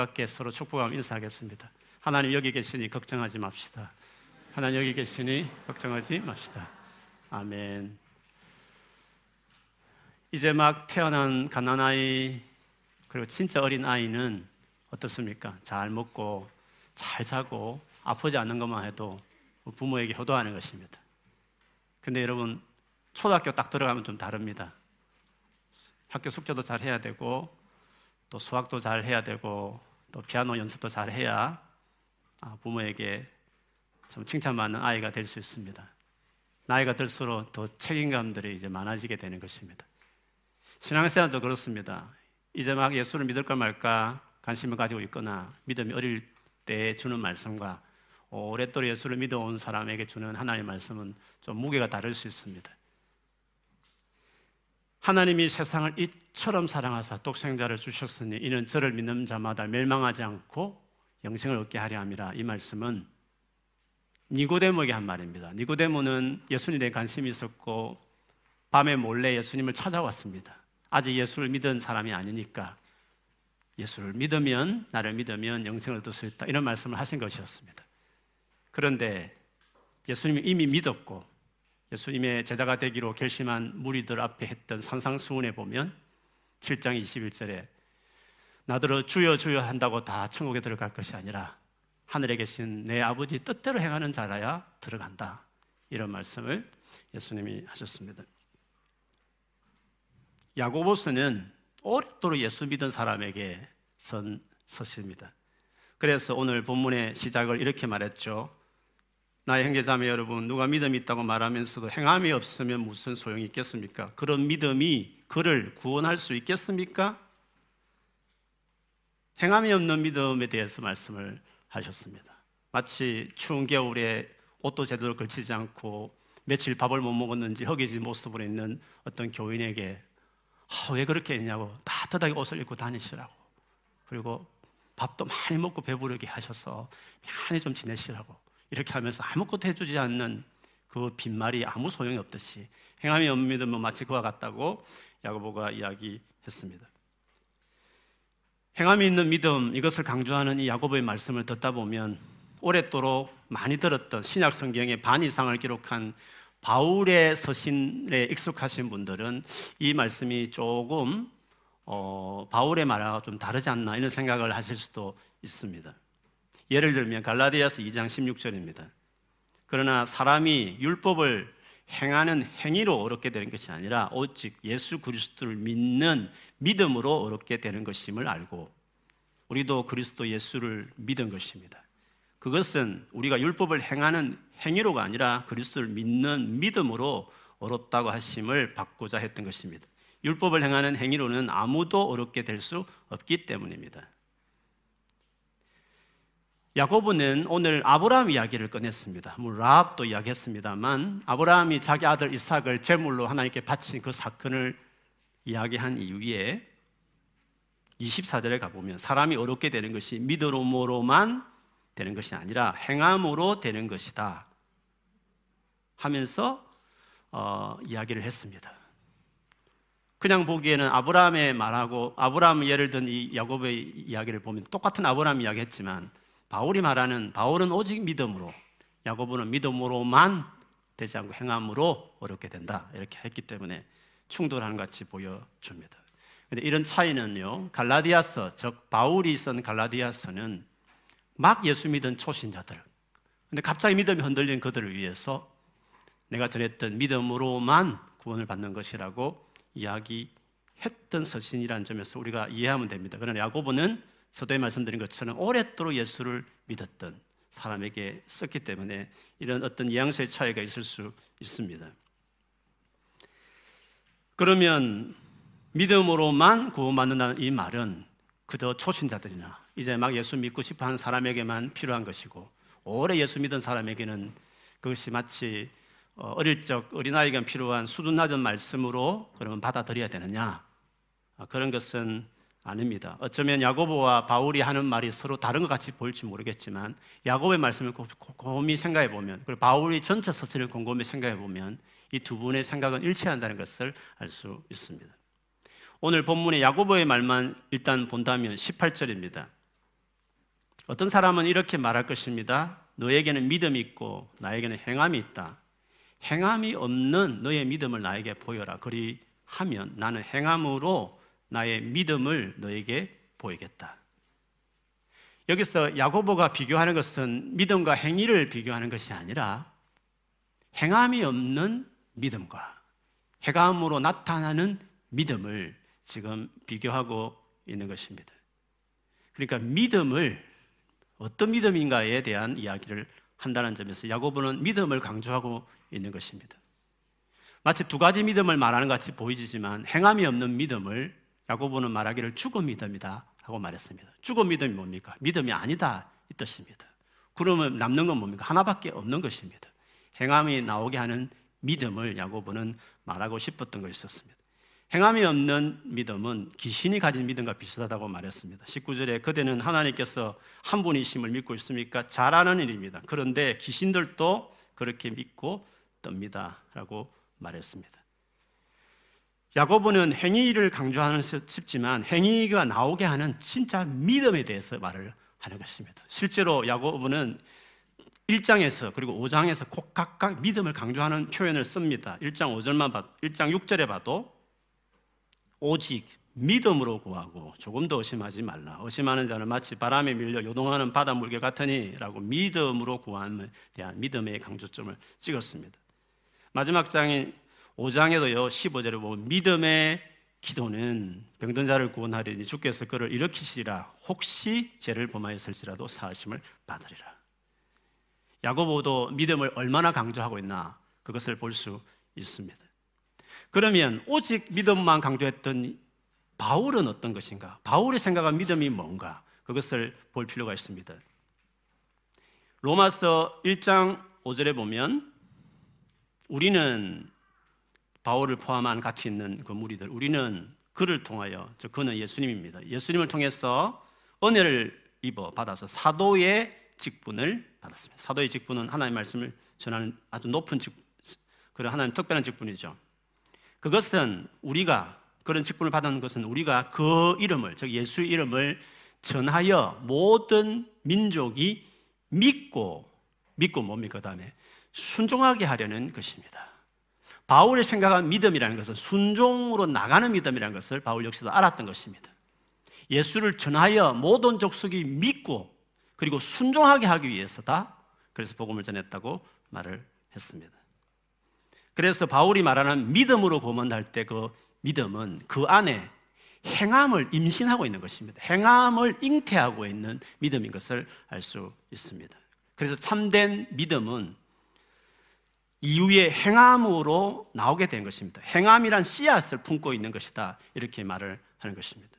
함께 서로 축복하며 인사하겠습니다. 하나님 여기 계시니 걱정하지 맙시다. 하나님 여기 계시니 걱정하지 맙시다. 아멘. 이제 막 태어난 가난아이 그리고 진짜 어린 아이는 어떻습니까? 잘 먹고 잘 자고 아프지 않는 것만 해도 부모에게 효도하는 것입니다. 근데 여러분 초등학교 딱 들어가면 좀 다릅니다. 학교 숙제도 잘 해야 되고 또 수학도 잘 해야 되고 또 피아노 연습도 잘 해야 아, 부모에게 좀 칭찬받는 아이가 될 수 있습니다. 나이가 들수록 더 책임감들이 이제 많아지게 되는 것입니다. 신앙생활도 그렇습니다. 이제 막 예수를 믿을까 말까 관심을 가지고 있거나 믿음이 어릴 때 주는 말씀과 오랫동안 예수를 믿어온 사람에게 주는 하나님의 말씀은 좀 무게가 다를 수 있습니다. 하나님이 세상을 이처럼 사랑하사 독생자를 주셨으니 이는 저를 믿는 자마다 멸망하지 않고 영생을 얻게 하려 함이라 이 말씀은 니고데모에게 한 말입니다. 니고데모는 예수님에 관심이 있었고 밤에 몰래 예수님을 찾아왔습니다. 아직 예수를 믿은 사람이 아니니까 예수를 믿으면 나를 믿으면 영생을 얻을 수 있다 이런 말씀을 하신 것이었습니다. 그런데 예수님이 이미 믿었고 예수님의 제자가 되기로 결심한 무리들 앞에 했던 산상수훈에 보면 7장 21절에 나더러 주여 주여 한다고 다 천국에 들어갈 것이 아니라 하늘에 계신 내 아버지 뜻대로 행하는 자라야 들어간다. 이런 말씀을 예수님이 하셨습니다. 야고보스는 오랫도록 예수 믿은 사람에게 선 서십니다. 그래서 오늘 본문의 시작을 이렇게 말했죠. 나의 형제자매 여러분, 누가 믿음이 있다고 말하면서도 행함이 없으면 무슨 소용이 있겠습니까? 그런 믿음이 그를 구원할 수 있겠습니까? 행함이 없는 믿음에 대해서 말씀을 하셨습니다. 마치 추운 겨울에 옷도 제대로 걸치지 않고 며칠 밥을 못 먹었는지 허기진 모습으로 있는 어떤 교인에게 아, 왜 그렇게 했냐고 따뜻하게 옷을 입고 다니시라고 그리고 밥도 많이 먹고 배부르게 하셔서 편히 좀 지내시라고 이렇게 하면서 아무것도 해주지 않는 그 빈말이 아무 소용이 없듯이 행함이 없는 믿음은 마치 그와 같다고 야고보가 이야기했습니다. 행함이 있는 믿음 이것을 강조하는 이 야고보의 말씀을 듣다 보면 오랫도록 많이 들었던 신약 성경의 반 이상을 기록한 바울의 서신에 익숙하신 분들은 이 말씀이 조금 어, 바울의 말하고 좀 다르지 않나 이런 생각을 하실 수도 있습니다. 예를 들면 갈라디아서 2장 16절입니다. 그러나 사람이 율법을 행하는 행위로 어렵게 되는 것이 아니라 오직 예수 그리스도를 믿는 믿음으로 어렵게 되는 것임을 알고 우리도 그리스도 예수를 믿은 것입니다. 그것은 우리가 율법을 행하는 행위로가 아니라 그리스도를 믿는 믿음으로 어렵다고 하심을 받고자 했던 것입니다. 율법을 행하는 행위로는 아무도 어렵게 될 수 없기 때문입니다. 야고보는 오늘 아브라함 이야기를 꺼냈습니다. 뭐 라합도 이야기했습니다만 아브라함이 자기 아들 이삭을 제물로 하나님께 바친 그 사건을 이야기한 이후에 24절에 가보면 사람이 어렵게 되는 것이 믿음으로만 되는 것이 아니라 행함으로 되는 것이다 하면서 어, 이야기를 했습니다. 그냥 보기에는 아브라함의 말하고 아브라함 예를 든 이 야곱의 이야기를 보면 똑같은 아브라함 이야기했지만 바울이 말하는 바울은 오직 믿음으로 야고보는 믿음으로만 되지 않고 행함으로 어렵게 된다 이렇게 했기 때문에 충돌하는 같이 보여줍니다. 근데 이런 차이는요 갈라디아서 즉 바울이 쓴 갈라디아서는 막 예수 믿은 초신자들 근데 갑자기 믿음이 흔들린 그들을 위해서 내가 전했던 믿음으로만 구원을 받는 것이라고 이야기했던 서신이라는 점에서 우리가 이해하면 됩니다. 그러나 야고보는 서도에 말씀드린 것처럼 오랫도록 예수를 믿었던 사람에게 썼기 때문에 이런 어떤 뉘앙스의 차이가 있을 수 있습니다. 그러면 믿음으로만 구원받는다는 이 말은 그저 초신자들이나 이제 막 예수 믿고 싶어 하는 사람에게만 필요한 것이고 오래 예수 믿은 사람에게는 그것이 마치 어, 어릴 적 어린아이가 필요한 수준 낮은 말씀으로 그러면 받아들여야 되느냐 어, 그런 것은 아닙니다. 어쩌면 야고보와 바울이 하는 말이 서로 다른 것 같이 보일지 모르겠지만 야고보의 말씀을 곰곰이 생각해 보면 그리고 바울이 전체 서신을 곰곰이 생각해 보면 이 두 분의 생각은 일치한다는 것을 알 수 있습니다. 오늘 본문의 야고보의 말만 일단 본다면 18절입니다. 어떤 사람은 이렇게 말할 것입니다. 너에게는 믿음이 있고 나에게는 행함이 있다. 행함이 없는 너의 믿음을 나에게 보여라. 그리하면 나는 행함으로 나의 믿음을 너에게 보이겠다. 여기서 야고보가 비교하는 것은 믿음과 행위를 비교하는 것이 아니라 행함이 없는 믿음과 행함으로 나타나는 믿음을 지금 비교하고 있는 것입니다. 그러니까 믿음을 어떤 믿음인가에 대한 이야기를 한다는 점에서 야고보는 믿음을 강조하고 있는 것입니다. 마치 두 가지 믿음을 말하는 것 같이 보이지만 행함이 없는 믿음을 야고보는 말하기를 죽은 믿음이다 하고 말했습니다. 죽은 믿음이 뭡니까? 믿음이 아니다 이 뜻입니다. 그러면 남는 건 뭡니까? 하나밖에 없는 것입니다. 행함이 나오게 하는 믿음을 야고보는 말하고 싶었던 것이었습니다. 행함이 없는 믿음은 귀신이 가진 믿음과 비슷하다고 말했습니다. 19절에 그대는 하나님께서 한 분이심을 믿고 있습니까? 잘하는 일입니다. 그런데 귀신들도 그렇게 믿고 뜹니다. 라고 말했습니다. 야고보는 행위를 강조하는 싶지만 행위가 나오게 하는 진짜 믿음에 대해서 말을 하는 것입니다. 실제로 야고보는 1장에서 그리고 5장에서 꼭 각각 믿음을 강조하는 표현을 씁니다. 1장 5절만 봐도 1장 6절에 봐도 오직 믿음으로 구하고 조금 더 의심하지 말라. 의심하는 자는 마치 바람에 밀려 요동하는 바다 물개 같으니라고 믿음으로 구함에 대한 믿음의 강조점을 찍었습니다. 마지막 장인 5장에도요 15절에 보면 믿음의 기도는 병든 자를 구원하리니 주께서 그를 일으키시리라 혹시 죄를 범하였을지라도 사하심을 받으리라. 야고보도 믿음을 얼마나 강조하고 있나 그것을 볼 수 있습니다. 그러면 오직 믿음만 강조했던 바울은 어떤 것인가? 바울이 생각한 믿음이 뭔가? 그것을 볼 필요가 있습니다. 로마서 1장 5절에 보면 우리는 바울을 포함한 가치 있는 그 무리들, 우리는 그를 통하여, 저 그는 예수님입니다. 예수님을 통해서 은혜를 입어 받아서 사도의 직분을 받았습니다. 사도의 직분은 하나님의 말씀을 전하는 아주 높은 직, 그런 하나님 특별한 직분이죠. 그것은 우리가 그런 직분을 받은 것은 우리가 그 이름을, 즉 예수 이름을 전하여 모든 민족이 믿고 믿고 뭡니까? 그 다음에 순종하게 하려는 것입니다. 바울이 생각한 믿음이라는 것은 순종으로 나가는 믿음이라는 것을 바울 역시도 알았던 것입니다. 예수를 전하여 모든 족속이 믿고 그리고 순종하게 하기 위해서다. 그래서 복음을 전했다고 말을 했습니다. 그래서 바울이 말하는 믿음으로 고문할 때 그 믿음은 그 안에 행함을 임신하고 있는 것입니다. 행함을 잉태하고 있는 믿음인 것을 알 수 있습니다. 그래서 참된 믿음은 이후에 행함으로 나오게 된 것입니다. 행함이란 씨앗을 품고 있는 것이다. 이렇게 말을 하는 것입니다.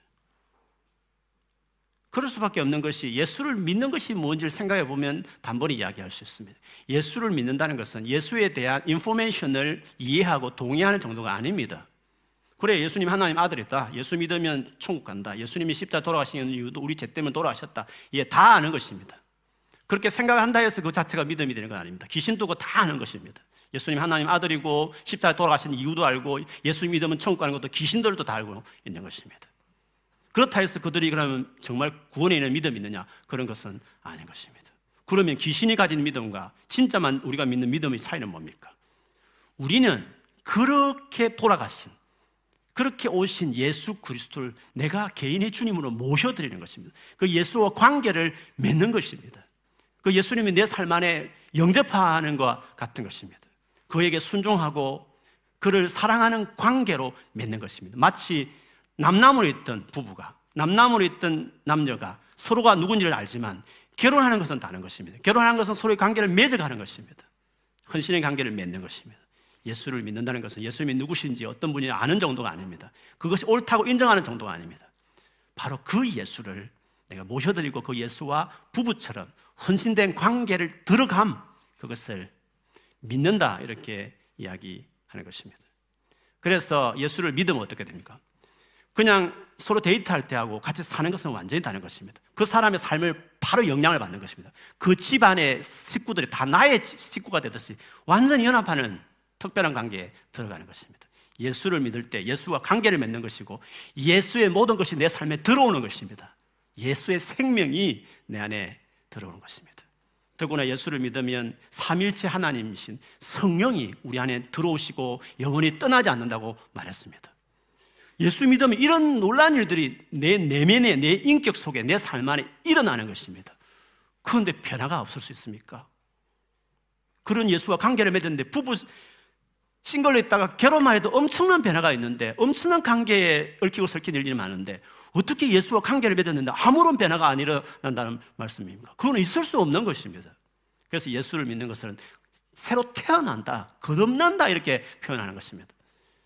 그럴 수밖에 없는 것이 예수를 믿는 것이 뭔지를 생각해 보면 단번에 이야기할 수 있습니다. 예수를 믿는다는 것은 예수에 대한 인포메이션을 이해하고 동의하는 정도가 아닙니다. 그래, 예수님 하나님 아들이다. 예수 믿으면 천국 간다. 예수님이 십자 돌아가시는 이유도 우리 죄 때문에 돌아가셨다. 이게 다 아는 것입니다. 그렇게 생각한다 해서 그 자체가 믿음이 되는 건 아닙니다. 귀신도 그다 아는 것입니다. 예수님 하나님 아들이고 십자에 돌아가신 이유도 알고 예수 믿으면 천국 가는 것도 귀신들도 다 알고 있는 것입니다. 그렇다 해서 그들이 그러면 정말 구원에 있는 믿음이 있느냐? 그런 것은 아닌 것입니다. 그러면 귀신이 가진 믿음과 진짜만 우리가 믿는 믿음의 차이는 뭡니까? 우리는 그렇게 돌아가신 그렇게 오신 예수 그리스도를 내가 개인의 주님으로 모셔드리는 것입니다. 그 예수와 관계를 맺는 것입니다. 그 예수님이 내 삶 안에 영접하는 것 같은 것입니다. 그에게 순종하고 그를 사랑하는 관계로 맺는 것입니다. 마치 남남으로 있던 부부가, 남남으로 있던 남녀가 서로가 누군지를 알지만 결혼하는 것은 다른 것입니다. 결혼하는 것은 서로의 관계를 맺어가는 것입니다. 헌신의 관계를 맺는 것입니다. 예수를 믿는다는 것은 예수님이 누구신지 어떤 분이 아는 정도가 아닙니다. 그것이 옳다고 인정하는 정도가 아닙니다. 바로 그 예수를 내가 모셔드리고 그 예수와 부부처럼 헌신된 관계를 들어감 그것을 믿는다 이렇게 이야기하는 것입니다. 그래서 예수를 믿으면 어떻게 됩니까? 그냥 서로 데이트할 때 하고 같이 사는 것은 완전히 다른 것입니다. 그 사람의 삶을 바로 영향을 받는 것입니다. 그 집안의 식구들이 다 나의 식구가 되듯이 완전히 연합하는 특별한 관계에 들어가는 것입니다. 예수를 믿을 때 예수와 관계를 맺는 것이고 예수의 모든 것이 내 삶에 들어오는 것입니다. 예수의 생명이 내 안에 들어오는 것입니다. 더구나 예수를 믿으면 삼일체 하나님이신 성령이 우리 안에 들어오시고 영원히 떠나지 않는다고 말했습니다. 예수 믿으면 이런 놀라운 일들이 내 내면에, 내 인격 속에, 내 삶 안에 일어나는 것입니다. 그런데 변화가 없을 수 있습니까? 그런 예수와 관계를 맺었는데 부부 싱글로 있다가 결혼만 해도 엄청난 변화가 있는데 엄청난 관계에 얽히고 설킨 일이 많은데 어떻게 예수와 관계를 맺었는데 아무런 변화가 안 일어난다는 말씀입니까? 그건 있을 수 없는 것입니다. 그래서 예수를 믿는 것은 새로 태어난다, 거듭난다 이렇게 표현하는 것입니다.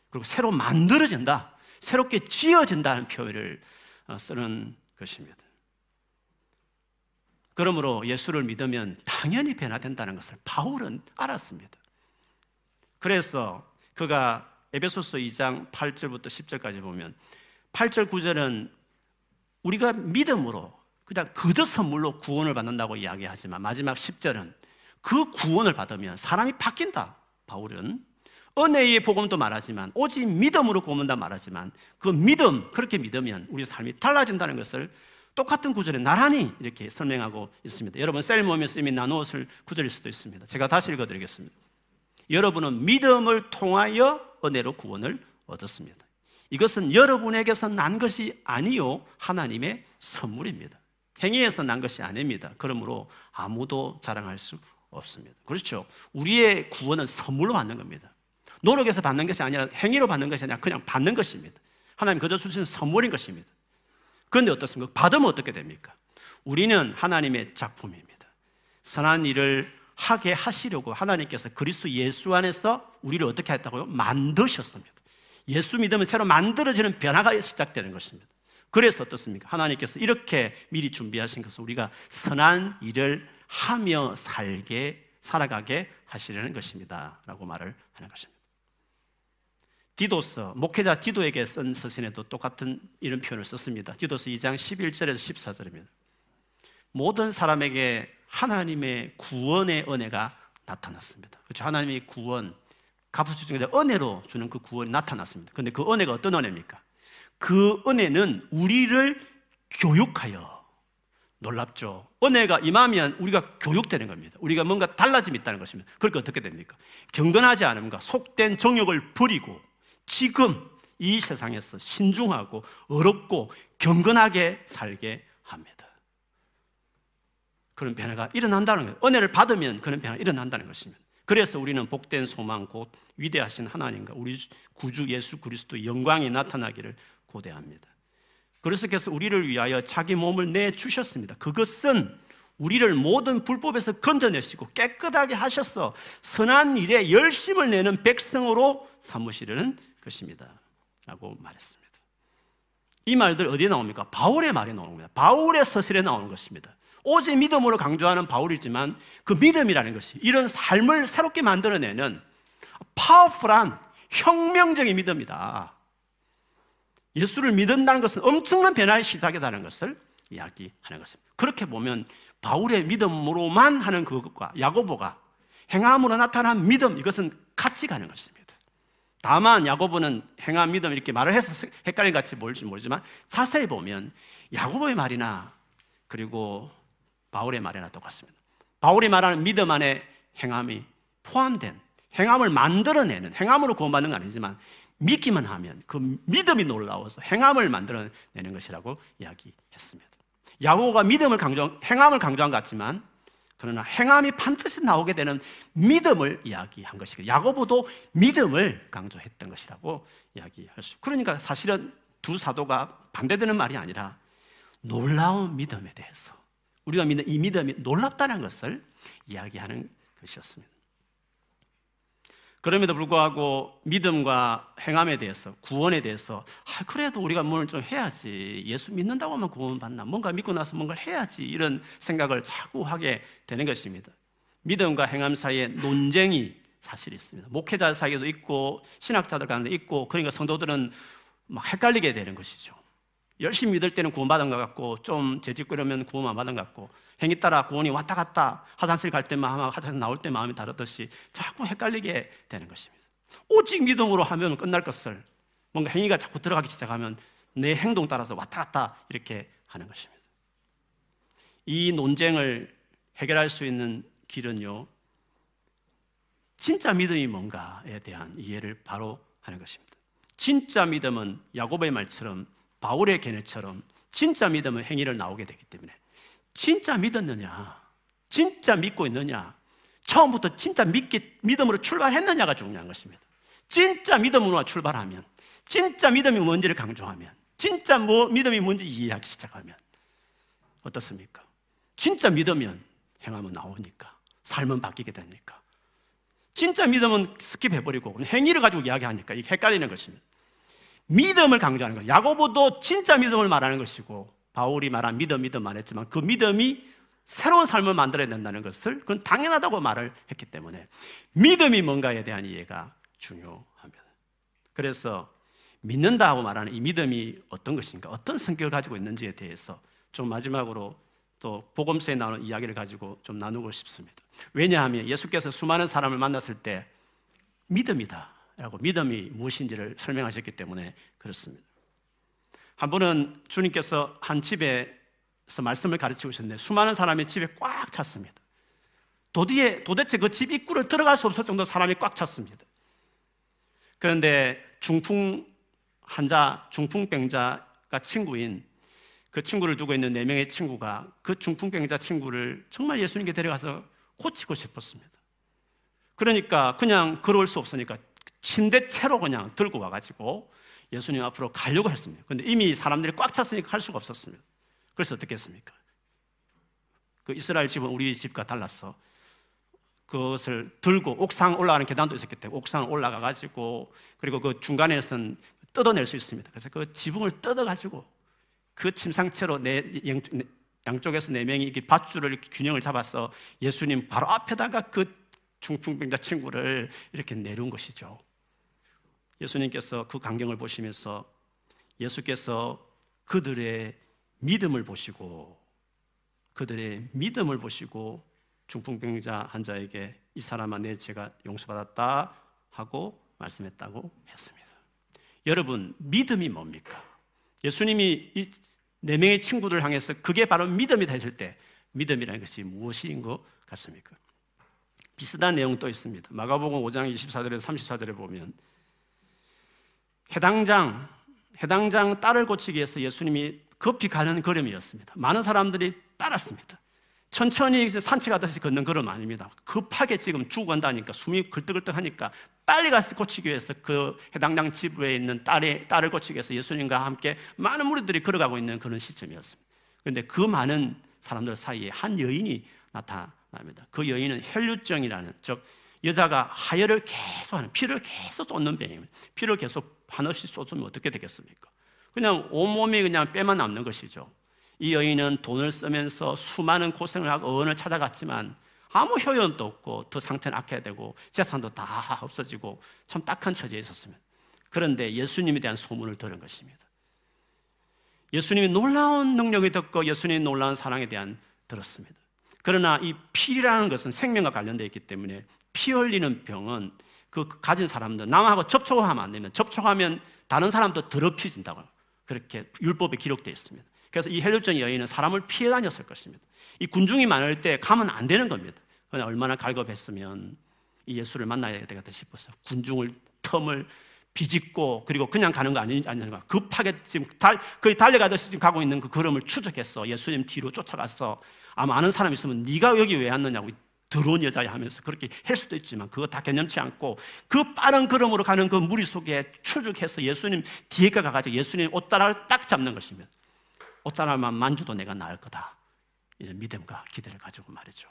그리고 새로 만들어진다, 새롭게 지어진다는 표현을 어, 쓰는 것입니다. 그러므로 예수를 믿으면 당연히 변화된다는 것을 바울은 알았습니다. 그래서 그가 에베소서 2장 8절부터 10절까지 보면 8절 9절은 우리가 믿음으로 그냥 그저 선물로 구원을 받는다고 이야기하지만 마지막 10절은 그 구원을 받으면 사람이 바뀐다. 바울은 은혜의 복음도 말하지만 오직 믿음으로 구원다 말하지만 그 믿음 그렇게 믿으면 우리 삶이 달라진다는 것을 똑같은 구절에 나란히 이렇게 설명하고 있습니다. 여러분 셀모면서 이미 나누어 쓸 구절일 수도 있습니다. 제가 다시 읽어드리겠습니다. 여러분은 믿음을 통하여 은혜로 구원을 얻었습니다. 이것은 여러분에게서 난 것이 아니요 하나님의 선물입니다. 행위에서 난 것이 아닙니다. 그러므로 아무도 자랑할 수 없습니다. 그렇죠. 우리의 구원은 선물로 받는 겁니다. 노력해서 받는 것이 아니라 행위로 받는 것이 아니라 그냥 받는 것입니다. 하나님 그저 주시는 선물인 것입니다. 그런데 어떻습니까? 받으면 어떻게 됩니까? 우리는 하나님의 작품입니다. 선한 일을 하게 하시려고 하나님께서 그리스도 예수 안에서 우리를 어떻게 했다고요? 만드셨습니다. 예수 믿으면 새로 만들어지는 변화가 시작되는 것입니다. 그래서 어떻습니까? 하나님께서 이렇게 미리 준비하신 것은 우리가 선한 일을 하며 살게 살아가게 하시려는 것입니다. 라고 말을 하는 것입니다. 디도서, 목회자 디도에게 쓴 서신에도 똑같은 이런 표현을 썼습니다. 디도서 2장 11절에서 14절입니다. 모든 사람에게 하나님의 구원의 은혜가 나타났습니다. 그렇죠? 하나님의 구원, 값없이 주는 은혜로 주는 그 구원이 나타났습니다. 그런데 그 은혜가 어떤 은혜입니까? 그 은혜는 우리를 교육하여 놀랍죠. 은혜가 임하면 우리가 교육되는 겁니다. 우리가 뭔가 달라짐이 있다는 것입니다. 그러니까 어떻게 됩니까? 경건하지 않은가 속된 정욕을 버리고 지금 이 세상에서 신중하고 어렵고 경건하게 살게 합니다. 그런 변화가 일어난다는 거예요. 은혜를 받으면 그런 변화가 일어난다는 것입니다. 그래서 우리는 복된 소망 곧 위대하신 하나님과 우리 구주 예수 그리스도 영광이 나타나기를 고대합니다. 그래서 우리를 위하여 자기 몸을 내 주셨습니다. 그것은 우리를 모든 불법에서 건져내시고 깨끗하게 하셔서 선한 일에 열심을 내는 백성으로 삼으시려는 것입니다. 라고 말했습니다. 이 말들 어디에 나옵니까? 바울의 말에 나오는 겁니다. 바울의 서술에 나오는 것입니다. 오직 믿음으로 강조하는 바울이지만 그 믿음이라는 것이 이런 삶을 새롭게 만들어내는 파워풀한 혁명적인 믿음이다. 예수를 믿는다는 것은 엄청난 변화의 시작이라는 것을 이야기하는 것입니다. 그렇게 보면 바울의 믿음으로만 하는 그것과 야고보가 행함으로 나타난 믿음 이것은 같이 가는 것입니다. 다만 야고보는 행함 믿음 이렇게 말을 해서 헷갈린 같이 보일지 모르지만 자세히 보면 야고보의 말이나 그리고 바울의 말이나 똑같습니다. 바울이 말하는 믿음 안에 행함이 포함된 행함을 만들어내는 행함으로 구원받는 건 아니지만 믿기만 하면 그 믿음이 놀라워서 행함을 만들어내는 것이라고 이야기했습니다. 야고가 믿음을 강조, 행함을 강조한 것 같지만 그러나 행함이 반드시 나오게 되는 믿음을 이야기한 것이고 야고보도 믿음을 강조했던 것이라고 이야기할 수. 그러니까 사실은 두 사도가 반대되는 말이 아니라 놀라운 믿음에 대해서 우리가 믿는 이 믿음이 놀랍다는 것을 이야기하는 것이었습니다. 그럼에도 불구하고 믿음과 행함에 대해서 구원에 대해서 아, 그래도 우리가 뭘 좀 해야지. 예수 믿는다고 하면 구원받나? 뭔가 믿고 나서 뭔가를 해야지. 이런 생각을 자꾸 하게 되는 것입니다. 믿음과 행함 사이에 논쟁이 사실 있습니다. 목회자 사이에도 있고 신학자들 간에도 있고 그러니까 성도들은 막 헷갈리게 되는 것이죠 열심히 믿을 때는 구원받은 것 같고 좀 재직거리면 구원 안 받은 것 같고 행위 따라 구원이 왔다 갔다 화장실 갈 때만 화장실 나올 때 마음이 다르듯이 자꾸 헷갈리게 되는 것입니다. 오직 믿음으로 하면 끝날 것을 뭔가 행위가 자꾸 들어가기 시작하면 내 행동 따라서 왔다 갔다 이렇게 하는 것입니다. 이 논쟁을 해결할 수 있는 길은요, 진짜 믿음이 뭔가에 대한 이해를 바로 하는 것입니다. 진짜 믿음은 야곱의 말처럼 바울의 견해처럼 진짜 믿음은 행위를 나오게 되기 때문에 진짜 믿었느냐, 진짜 믿고 있느냐, 처음부터 진짜 믿기, 믿음으로 출발했느냐가 중요한 것입니다. 진짜 믿음으로 출발하면, 진짜 믿음이 뭔지를 강조하면, 진짜 뭐 믿음이 뭔지 이해하기 시작하면 어떻습니까? 진짜 믿으면 행하면 나오니까 삶은 바뀌게 되니까 진짜 믿음은 스킵해버리고 행위를 가지고 이야기하니까 이게 헷갈리는 것입니다. 믿음을 강조하는 거예요. 야고보도 진짜 믿음을 말하는 것이고 바울이 말한 믿음, 믿음 말했지만 그 믿음이 새로운 삶을 만들어야 된다는 것을 그건 당연하다고 말을 했기 때문에 믿음이 뭔가에 대한 이해가 중요합니다. 그래서 믿는다고 말하는 이 믿음이 어떤 것인가, 어떤 성격을 가지고 있는지에 대해서 좀 마지막으로 또 복음서에 나오는 이야기를 가지고 좀 나누고 싶습니다. 왜냐하면 예수께서 수많은 사람을 만났을 때 믿음이다. 라고 믿음이 무엇인지를 설명하셨기 때문에 그렇습니다. 한 분은 주님께서 한 집에서 말씀을 가르치고 오셨는데 수많은 사람이 집에 꽉 찼습니다. 도디에, 도대체 그 집 입구를 들어갈 수 없을 정도 사람이 꽉 찼습니다. 그런데 중풍 환자, 중풍병자가 친구인 그 친구를 두고 있는 네 명의 친구가 그 중풍병자 친구를 정말 예수님께 데려가서 고치고 싶었습니다. 그러니까 그냥 걸어올 수 없으니까 침대 채로 그냥 들고 와가지고 예수님 앞으로 가려고 했습니다. 근데 이미 사람들이 꽉 찼으니까 할 수가 없었습니다. 그래서 어떻게 했습니까? 그 이스라엘 집은 우리 집과 달랐어. 그것을 들고 옥상 올라가는 계단도 있었기 때문에 옥상 올라가 가지고 그리고 그 중간에선 뜯어낼 수 있습니다. 그래서 그 지붕을 뜯어 가지고 그 침상채로 내 양쪽에서 네 명이 이렇게 밧줄을 균형을 잡아서 예수님 바로 앞에다가 그 중풍병자 친구를 이렇게 내려온 것이죠. 예수님께서 그 광경을 보시면서 예수께서 그들의 믿음을 보시고 그들의 믿음을 보시고 중풍병자 환자에게 이 사람아 내 죄가 용서받았다 하고 말씀했다고 했습니다. 여러분 믿음이 뭡니까? 예수님이 이 네 명의 친구들 향해서 그게 바로 믿음이 되실 때 믿음이라는 것이 무엇인 것 같습니까? 비슷한 내용 또 있습니다. 마가복음 5장 24절에서 34절에 보면 해당장 해당장 딸을 고치기 위해서 예수님이 급히 가는 걸음이었습니다. 많은 사람들이 따랐습니다. 천천히 산책하듯이 걷는 걸음 아닙니다. 급하게 지금 죽어간다니까 숨이 걸떡걸떡하니까 빨리 가서 고치기 위해서 그 해당장 집에 있는 딸의 딸을 고치기 위해서 예수님과 함께 많은 무리들이 걸어가고 있는 그런 시점이었습니다. 그런데 그 많은 사람들 사이에 한 여인이 나타납니다. 그 여인은 혈류증이라는 즉 여자가 하혈을 계속 하는 피를 계속 쏟는 병입니다. 피를 계속 한없이 쏟으면 어떻게 되겠습니까? 그냥 온몸이 그냥 빼만 남는 것이죠. 이 여인은 돈을 쓰면서 수많은 고생을 하고 어원을 찾아갔지만 아무 효연도 없고 더 상태는 악해야 되고 재산도 다 없어지고 참 딱한 처지에 있었습니다. 그런데 예수님에 대한 소문을 들은 것입니다. 예수님이 놀라운 능력이 듣고 예수님의 놀라운 사랑에 대한 들었습니다. 그러나 이 피라는 것은 생명과 관련되어 있기 때문에 피 흘리는 병은 그 가진 사람들 남하고 접촉을 하면 안 되면 접촉하면 다른 사람도 더럽혀진다고 그렇게 율법에 기록되어 있습니다. 그래서 이 헬류증 여인은 사람을 피해 다녔을 것입니다. 이 군중이 많을 때 가면 안 되는 겁니다. 그러나 얼마나 갈급했으면 이 예수를 만나야 되겠다 싶어서 군중을 텀을 비집고 그리고 그냥 가는 거 아니, 아닌가 급하게 지금 달, 거의 달려가듯이 지금 가고 있는 그 걸음을 추적했어 예수님 뒤로 쫓아갔어 아마 아는 사람 있으면 네가 여기 왜 왔느냐고 더러운 여자야 하면서 그렇게 할 수도 있지만 그거 다 개념치 않고 그 빠른 걸음으로 가는 그 무리 속에 출죽해서 예수님 뒤에 가가지고 예수님 옷자락을 딱 잡는 것입니다. 옷자락만 만져도 내가 나을 거다. 이런 믿음과 기대를 가지고 말이죠.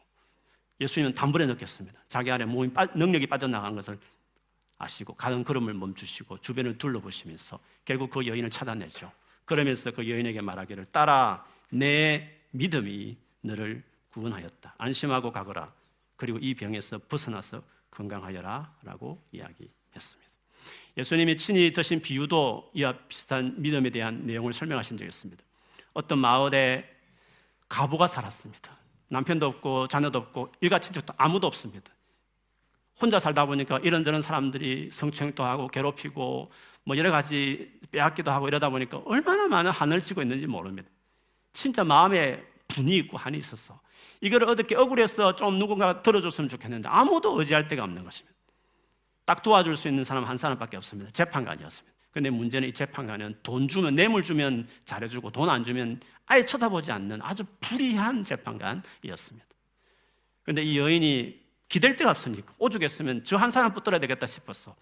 예수님은 단번에 느꼈습니다. 자기 안에 몸이 빠, 능력이 빠져나간 것을 아시고 가는 걸음을 멈추시고 주변을 둘러보시면서 결국 그 여인을 찾아내죠. 그러면서 그 여인에게 말하기를 따라 내 믿음이 너를 구원하였다. 안심하고 가거라. 그리고 이 병에서 벗어나서 건강하여라 라고 이야기했습니다. 예수님이 친히 드신 비유도 이와 비슷한 믿음에 대한 내용을 설명하신 적이 있습니다. 어떤 마을에 가부가 살았습니다. 남편도 없고 자녀도 없고 일가 친척도 아무도 없습니다. 혼자 살다 보니까 이런저런 사람들이 성추행도 하고 괴롭히고 뭐 여러 가지 빼앗기도 하고 이러다 보니까 얼마나 많은 한을 치고 있는지 모릅니다. 진짜 마음에 분이 있고 한이 있었어. 이걸 어떻게 억울해서 좀 누군가 들어줬으면 좋겠는데 아무도 의지할 데가 없는 것입니다. 딱 도와줄 수 있는 사람 한 사람밖에 없습니다. 재판관이었습니다. 근데 문제는 이 재판관은 돈 주면 뇌물 주면 잘해주고 돈 안 주면 아예 쳐다보지 않는 아주 불의한 재판관이었습니다. 근데 이 여인이 기댈 데가 없으니까 오죽했으면 저 한 사람 붙들어야 되겠다 싶었어.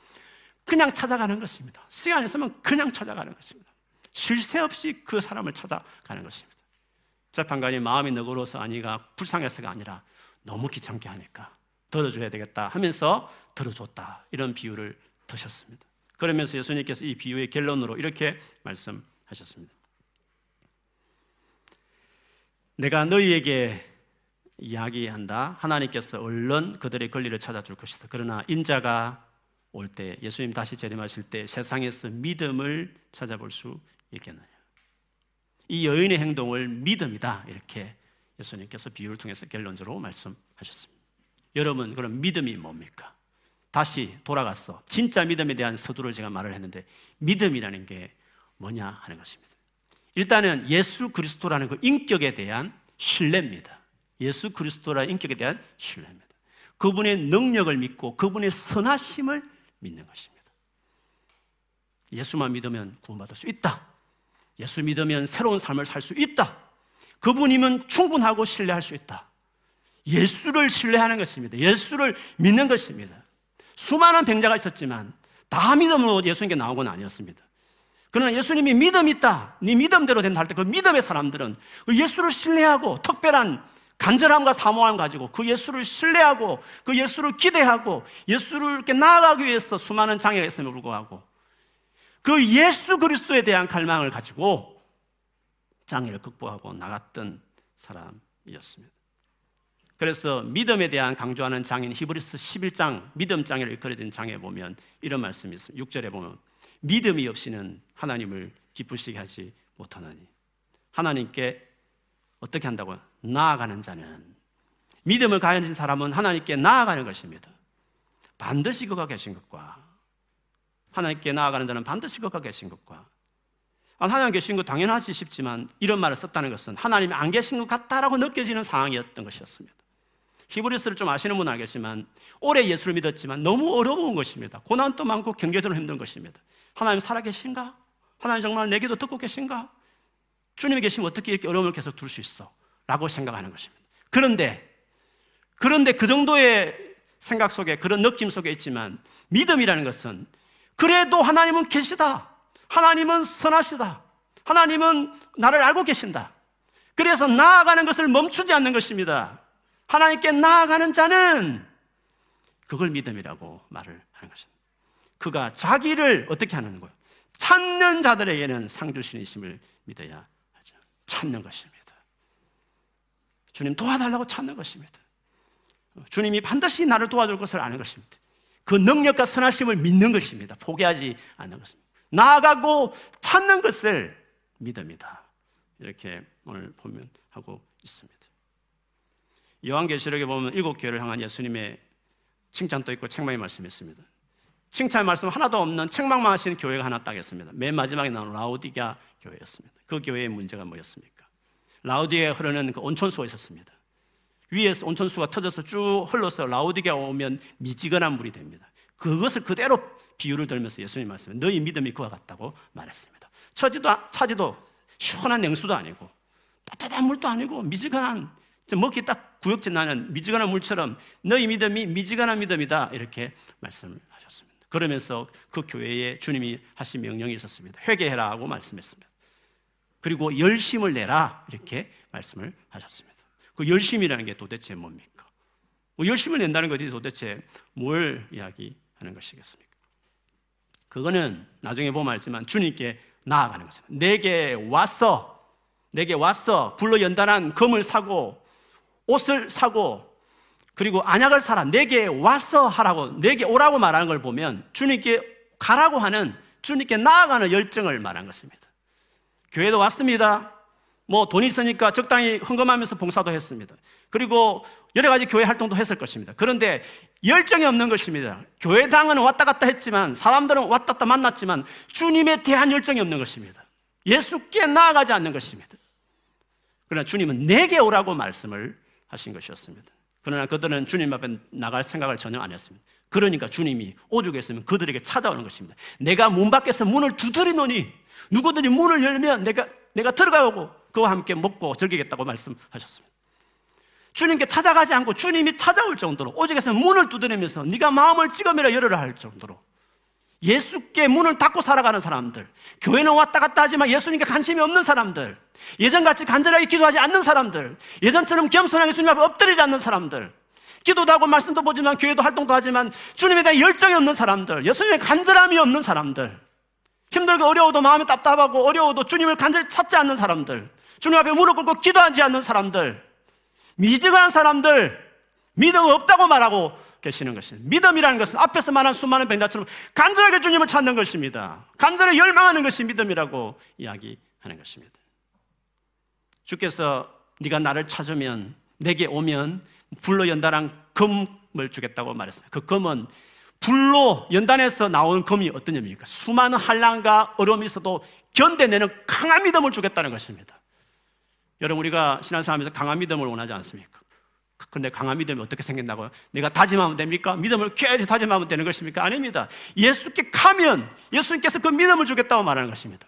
그냥 찾아가는 것입니다. 시간 있으면 그냥 찾아가는 것입니다. 쉴 새 없이 그 사람을 찾아가는 것입니다. 재판관이 마음이 너그러워서 아니가 불쌍해서가 아니라 너무 귀찮게 하니까 들어줘야 되겠다 하면서 들어줬다. 이런 비유를 드셨습니다. 그러면서 예수님께서 이 비유의 결론으로 이렇게 말씀하셨습니다. 내가 너희에게 이야기한다. 하나님께서 얼른 그들의 권리를 찾아줄 것이다. 그러나 인자가 올 때, 예수님 다시 재림하실 때 세상에서 믿음을 찾아볼 수 있겠느냐. 이 여인의 행동을 믿음이다. 이렇게 예수님께서 비유를 통해서 결론적으로 말씀하셨습니다. 여러분, 그럼 믿음이 뭡니까? 다시 돌아가서 진짜 믿음에 대한 서두를 제가 말을 했는데 믿음이라는 게 뭐냐 하는 것입니다. 일단은 예수 그리스도라는 그 인격에 대한 신뢰입니다. 예수 그리스도라는 인격에 대한 신뢰입니다. 그분의 능력을 믿고 그분의 선하심을 믿는 것입니다. 예수만 믿으면 구원받을 수 있다. 예수 믿으면 새로운 삶을 살 수 있다. 그분이면 충분하고 신뢰할 수 있다. 예수를 신뢰하는 것입니다. 예수를 믿는 것입니다. 수많은 병자가 있었지만 다 믿음으로 예수님께 나온 건 아니었습니다. 그러나 예수님이 믿음 있다, 네 믿음대로 된다 할 때 그 믿음의 사람들은 그 예수를 신뢰하고 특별한 간절함과 사모함 가지고 그 예수를 신뢰하고 그 예수를 기대하고 예수를 이렇게 나아가기 위해서 수많은 장애가 있음에 불구하고 그 예수 그리스도에 대한 갈망을 가지고 장애를 극복하고 나갔던 사람이었습니다. 그래서 믿음에 대한 강조하는 장인 히브리스 11장 믿음 장애를 일컬어진 장에 보면 이런 말씀이 있습니다. 6절에 보면 믿음이 없이는 하나님을 기쁘시게 하지 못하나니 하나님께 어떻게 한다고 나아가는 자는 믿음을 가진 사람은 하나님께 나아가는 것입니다. 반드시 그가 계신 것과 하나님께 나아가는 자는 반드시 그가 계신 것과 아, 하나님 계신 것 당연하지 싶지만 이런 말을 썼다는 것은 하나님이 안 계신 것 같다라고 느껴지는 상황이었던 것이었습니다. 히브리스를 좀 아시는 분은 알겠지만 오래 예수를 믿었지만 너무 어려운 것입니다. 고난도 많고 경제적으로 힘든 것입니다. 하나님 살아계신가? 하나님 정말 내게도 듣고 계신가? 주님이 계시면 어떻게 이렇게 어려움을 계속 둘 수 있어? 라고 생각하는 것입니다. 그런데, 그런데 그 정도의 생각 속에 그런 느낌 속에 있지만 믿음이라는 것은 그래도 하나님은 계시다. 하나님은 선하시다. 하나님은 나를 알고 계신다. 그래서 나아가는 것을 멈추지 않는 것입니다. 하나님께 나아가는 자는 그걸 믿음이라고 말을 하는 것입니다. 그가 자기를 어떻게 하는 거예요? 찾는 자들에게는 상 주신이심을 믿어야 하죠. 찾는 것입니다. 주님 도와달라고 찾는 것입니다. 주님이 반드시 나를 도와줄 것을 아는 것입니다. 그 능력과 선하심을 믿는 것입니다. 포기하지 않는 것입니다. 나아가고 찾는 것을 믿음이다. 이렇게 오늘 보면 하고 있습니다. 요한계시록에 보면 일곱 교회를 향한 예수님의 칭찬도 있고 책망의 말씀이 있습니다. 칭찬의 말씀 하나도 없는 책망만 하시는 교회가 하나 딱 있습니다. 맨 마지막에 나온 라우디가 교회였습니다. 그 교회의 문제가 뭐였습니까? 라우디에 흐르는 그 온천수가 있었습니다. 위에서 온천수가 터져서 쭉 흘러서 라우디가 오면 미지근한 물이 됩니다. 그것을 그대로 비유를 들면서 예수님 말씀에 너희 믿음이 그와 같다고 말했습니다. 처지도, 차지도 시원한 냉수도 아니고 따뜻한 물도 아니고 미지근한 먹기 딱 구역질 나는 미지근한 물처럼 너희 믿음이 미지근한 믿음이다 이렇게 말씀을 하셨습니다. 그러면서 그 교회에 주님이 하신 명령이 있었습니다. 회개해라 하고 말씀했습니다. 그리고 열심을 내라 이렇게 말씀을 하셨습니다. 그 열심이라는 게 도대체 뭡니까? 뭐 열심을 낸다는 것이 도대체 뭘 이야기하는 것이겠습니까? 그거는 나중에 보면 알지만 주님께 나아가는 것입니다. 내게 왔어, 내게 왔어, 불로 연단한 금을 사고 옷을 사고 그리고 안약을 사라 내게 와서 하라고 내게 오라고 말하는 걸 보면 주님께 가라고 하는 주님께 나아가는 열정을 말한 것입니다. 교회도 왔습니다. 뭐 돈이 있으니까 적당히 헌금하면서 봉사도 했습니다. 그리고 여러 가지 교회 활동도 했을 것입니다. 그런데 열정이 없는 것입니다. 교회당은 왔다 갔다 했지만 사람들은 왔다 갔다 만났지만 주님에 대한 열정이 없는 것입니다. 예수께 나아가지 않는 것입니다. 그러나 주님은 내게 오라고 말씀을 하신 것이었습니다. 그러나 그들은 주님 앞에 나갈 생각을 전혀 안 했습니다. 그러니까 주님이 오죽 했으면 그들에게 찾아오는 것입니다. 내가 문 밖에서 문을 두드리노니 누구든지 문을 열면 내가, 내가 들어가고 그와 함께 먹고 즐기겠다고 말씀하셨습니다. 주님께 찾아가지 않고 주님이 찾아올 정도로 오직에서 문을 두드리면서 네가 마음을 찍어매라 열어라 할 정도로 예수께 문을 닫고 살아가는 사람들 교회는 왔다 갔다 하지만 예수님께 관심이 없는 사람들 예전같이 간절하게 기도하지 않는 사람들 예전처럼 겸손하게 주님 앞에 엎드리지 않는 사람들 기도도 하고 말씀도 보지만 교회도 활동도 하지만 주님에 대한 열정이 없는 사람들 예수님의 간절함이 없는 사람들 힘들고 어려워도 마음이 답답하고 어려워도 주님을 간절히 찾지 않는 사람들 주님 앞에 무릎 꿇고 기도하지 않는 사람들 미증한 사람들 믿음 없다고 말하고 계시는 것입니다. 믿음이라는 것은 앞에서 말한 수많은 병자처럼 간절하게 주님을 찾는 것입니다. 간절히 열망하는 것이 믿음이라고 이야기하는 것입니다. 주께서 네가 나를 찾으면 내게 오면 불로 연단한 금을 주겠다고 말했습니다. 그 금은 불로 연단해서 나온 금이 어떤 의미입니까? 수많은 한란과 어려움이 있어도 견뎌내는 강한 믿음을 주겠다는 것입니다. 여러분 우리가 신앙생활하면서 강한 믿음을 원하지 않습니까? 그런데 강한 믿음이 어떻게 생긴다고요? 내가 다짐하면 됩니까? 믿음을 계속 다짐하면 되는 것입니까? 아닙니다. 예수께 가면 예수님께서 그 믿음을 주겠다고 말하는 것입니다.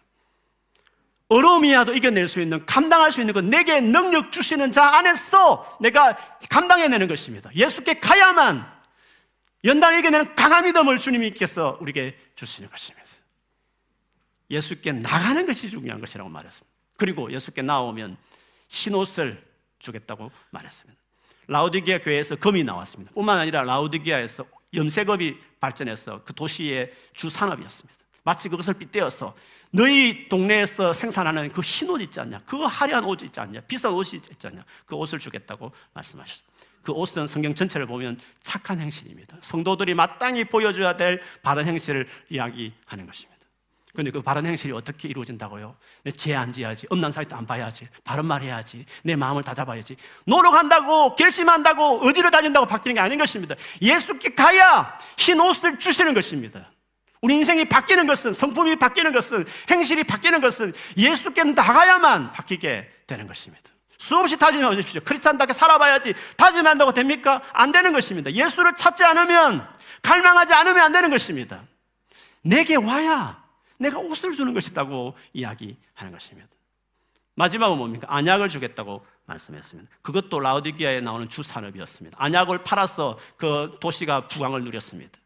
어려움이라도 이겨낼 수 있는, 감당할 수 있는 것, 내게 능력 주시는 자 안에서 내가 감당해내는 것입니다. 예수께 가야만 연단을 이겨내는 강한 믿음을 주님께서 우리에게 주시는 것입니다. 예수께 나가는 것이 중요한 것이라고 말했습니다. 그리고 예수께 나오면 흰 옷을 주겠다고 말했습니다. 라우디기아 교회에서 금이 나왔습니다. 뿐만 아니라 라우디기아에서 염색업이 발전해서 그 도시의 주 산업이었습니다. 마치 그것을 빗대어서 너희 동네에서 생산하는 그 흰 옷 있지 않냐? 그 화려한 옷 있지 않냐? 비싼 옷이 있지 않냐? 그 옷을 주겠다고 말씀하셨습니다. 그 옷은 성경 전체를 보면 착한 행실입니다. 성도들이 마땅히 보여줘야 될 바른 행실을 이야기하는 것입니다. 근데 그 바른 행실이 어떻게 이루어진다고요? 내죄안 지어야지. 엄난 사이도 안 봐야지. 바른 말 해야지. 내 마음을 다잡아야지. 노력한다고, 결심한다고, 의지를 다진다고 바뀌는 게 아닌 것입니다. 예수께 가야 흰 옷을 주시는 것입니다. 우리 인생이 바뀌는 것은, 성품이 바뀌는 것은, 행실이 바뀌는 것은 예수께 나가야만 바뀌게 되는 것입니다. 수없이 다짐해 주십시오. 크리스찬답게 살아봐야지. 다짐한다고 됩니까? 안 되는 것입니다. 예수를 찾지 않으면, 갈망하지 않으면 안 되는 것입니다. 내게 와야 내가 옷을 주는 것이다고 이야기하는 것입니다. 마지막은 뭡니까? 안약을 주겠다고 말씀했습니다. 그것도 라우디기아에 나오는 주 산업이었습니다. 안약을 팔아서 그 도시가 부강을 누렸습니다.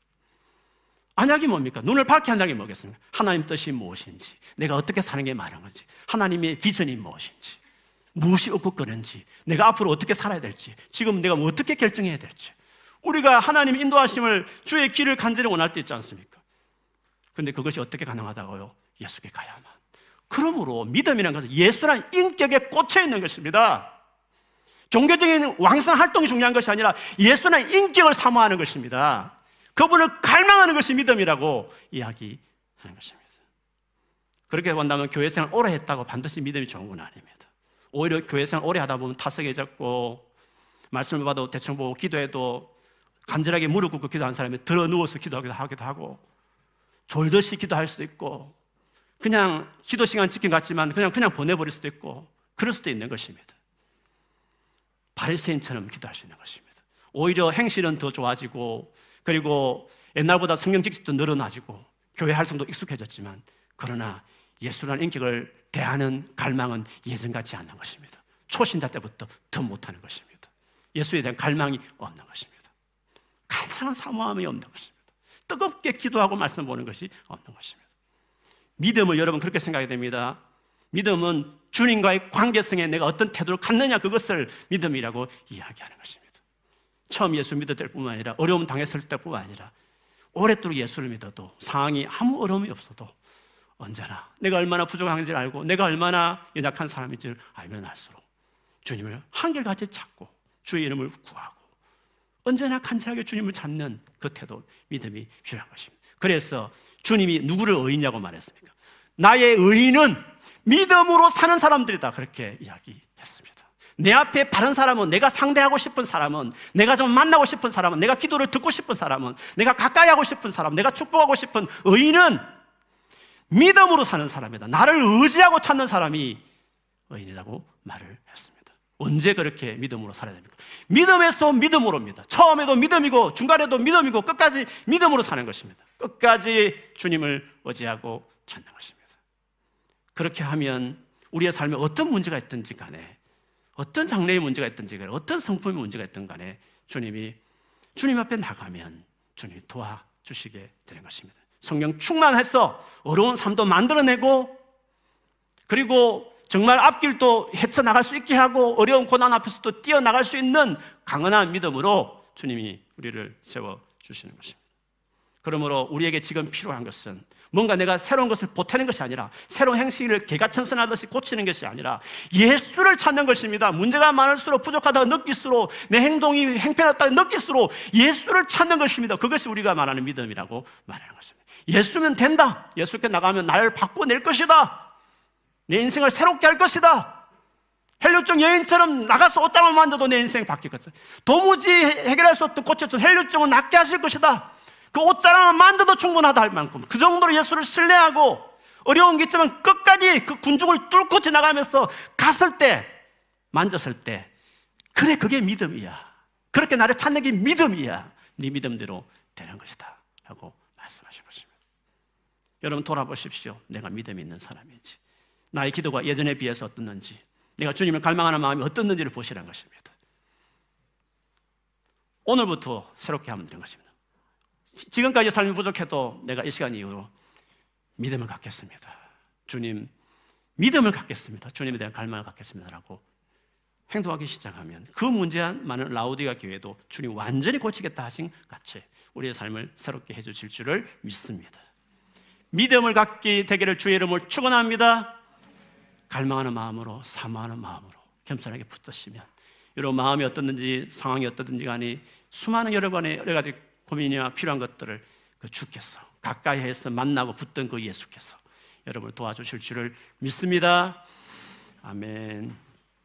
안약이 뭡니까? 눈을 밝게 한다는 게 뭐겠습니까? 하나님 뜻이 무엇인지, 내가 어떻게 사는 게 많은 건지, 하나님의 비전이 무엇인지, 무엇이 없고 끄는지, 내가 앞으로 어떻게 살아야 될지, 지금 내가 어떻게 결정해야 될지. 우리가 하나님 인도하심을 주의 길을 간절히 원할 때 있지 않습니까? 근데 그것이 어떻게 가능하다고요? 예수께 가야만. 그러므로 믿음이라는 것은 예수란 인격에 꽂혀 있는 것입니다. 종교적인 왕성 활동이 중요한 것이 아니라 예수란 인격을 사모하는 것입니다. 그분을 갈망하는 것이 믿음이라고 이야기하는 것입니다. 그렇게 본다면 교회 생활 오래 했다고 반드시 믿음이 좋은 건 아닙니다. 오히려 교회 생활 오래 하다 보면 타석해졌고 말씀을 봐도 대충 보고 기도해도 간절하게 무릎 꿇고 기도하는 사람이 들어 누워서 기도하기도 하기도 하고 졸듯이 기도할 수도 있고 그냥 기도 시간 지킨 것 같지만 그냥 그냥 보내버릴 수도 있고 그럴 수도 있는 것입니다. 바리새인처럼 기도할 수 있는 것입니다. 오히려 행실은 더 좋아지고 그리고 옛날보다 성경 직식도 늘어나지고 교회 활성도 익숙해졌지만 그러나 예수라는 인격을 대하는 갈망은 예전 같지 않는 것입니다. 초신자 때부터 더 못하는 것입니다. 예수에 대한 갈망이 없는 것입니다. 간절한 사모함이 없는 것입니다. 뜨겁게 기도하고 말씀 보는 것이 없는 것입니다. 믿음을 여러분 그렇게 생각이 됩니다. 믿음은 주님과의 관계성에 내가 어떤 태도를 갖느냐 그것을 믿음이라고 이야기하는 것입니다. 처음 예수 믿을 뿐만 아니라 어려움 당했을 때뿐만 아니라 오랫도록 예수를 믿어도 상황이 아무 어려움이 없어도 언제나 내가 얼마나 부족한지를 알고 내가 얼마나 연약한 사람인지를 알면 알수록 주님을 한결같이 찾고 주의 이름을 구하고 언제나 간절하게 주님을 찾는 그 태도, 믿음이 필요한 것입니다. 그래서 주님이 누구를 의인냐고 말했습니까? 나의 의인은 믿음으로 사는 사람들이다. 그렇게 이야기했습니다. 내 앞에 바른 사람은 내가 상대하고 싶은 사람은 내가 좀 만나고 싶은 사람은 내가 기도를 듣고 싶은 사람은 내가 가까이 하고 싶은 사람 내가 축복하고 싶은 의인은 믿음으로 사는 사람이다. 나를 의지하고 찾는 사람이 의인이라고 말을 했습니다. 언제 그렇게 믿음으로 살아야 됩니까? 믿음에서 믿음으로입니다. 처음에도 믿음이고 중간에도 믿음이고 끝까지 믿음으로 사는 것입니다. 끝까지 주님을 의지하고 찾는 것입니다. 그렇게 하면 우리의 삶에 어떤 문제가 있든지 간에 어떤 장래의 문제가 있든지 간에 어떤 성품의 문제가 있든 간에 주님이 주님 앞에 나가면 주님이 도와주시게 되는 것입니다. 성령 충만해서 어려운 삶도 만들어내고 그리고 정말 앞길도 헤쳐나갈 수 있게 하고 어려운 고난 앞에서도 뛰어나갈 수 있는 강건한 믿음으로 주님이 우리를 세워주시는 것입니다. 그러므로 우리에게 지금 필요한 것은 뭔가 내가 새로운 것을 보태는 것이 아니라 새로운 행실을 개가 천선하듯이 고치는 것이 아니라 예수를 찾는 것입니다. 문제가 많을수록 부족하다고 느낄수록 내 행동이 행편없다고 느낄수록 예수를 찾는 것입니다. 그것이 우리가 말하는 믿음이라고 말하는 것입니다. 예수면 된다. 예수께 나가면 나를 바꿔낼 것이다. 내 인생을 새롭게 할 것이다. 헬류증 여인처럼 나가서 옷장을 만져도 내 인생 바뀔 것이다. 도무지 해결할 수 없던 꽃처럼 헬류증을 낫게 하실 것이다. 그 옷자랑을 만져도 충분하다 할 만큼 그 정도로 예수를 신뢰하고 어려운 게 있지만 끝까지 그 군중을 뚫고 지나가면서 갔을 때 만졌을 때 그래 그게 믿음이야. 그렇게 나를 찾는 게 믿음이야. 네 믿음대로 되는 것이다. 라고 말씀하신 것입니다. 여러분 돌아보십시오. 내가 믿음 있는 사람인지. 나의 기도가 예전에 비해서 어떻는지. 내가 주님을 갈망하는 마음이 어떻는지를 보시라는 것입니다. 오늘부터 새롭게 하면 되는 것입니다. 지금까지 삶이 부족해도 내가 이 시간 이후로 믿음을 갖겠습니다. 주님, 믿음을 갖겠습니다. 주님에 대한 갈망을 갖겠습니다라고 행동하기 시작하면 그 문제만 많은 라우디가 교회도 주님 완전히 고치겠다 하신 같이 우리의 삶을 새롭게 해주실 줄을 믿습니다. 믿음을 갖기 되기를 주의 이름을 축원합니다. 갈망하는 마음으로 사모하는 마음으로 겸손하게 붙드시면 여러분 마음이 어떻든지 상황이 어떻든지 간에 수많은 여러 번의 여러 가지 고민이나 필요한 것들을 그 주께서 가까이 해서 만나고 붙던 그 예수께서 여러분을 도와주실 줄을 믿습니다. 아멘.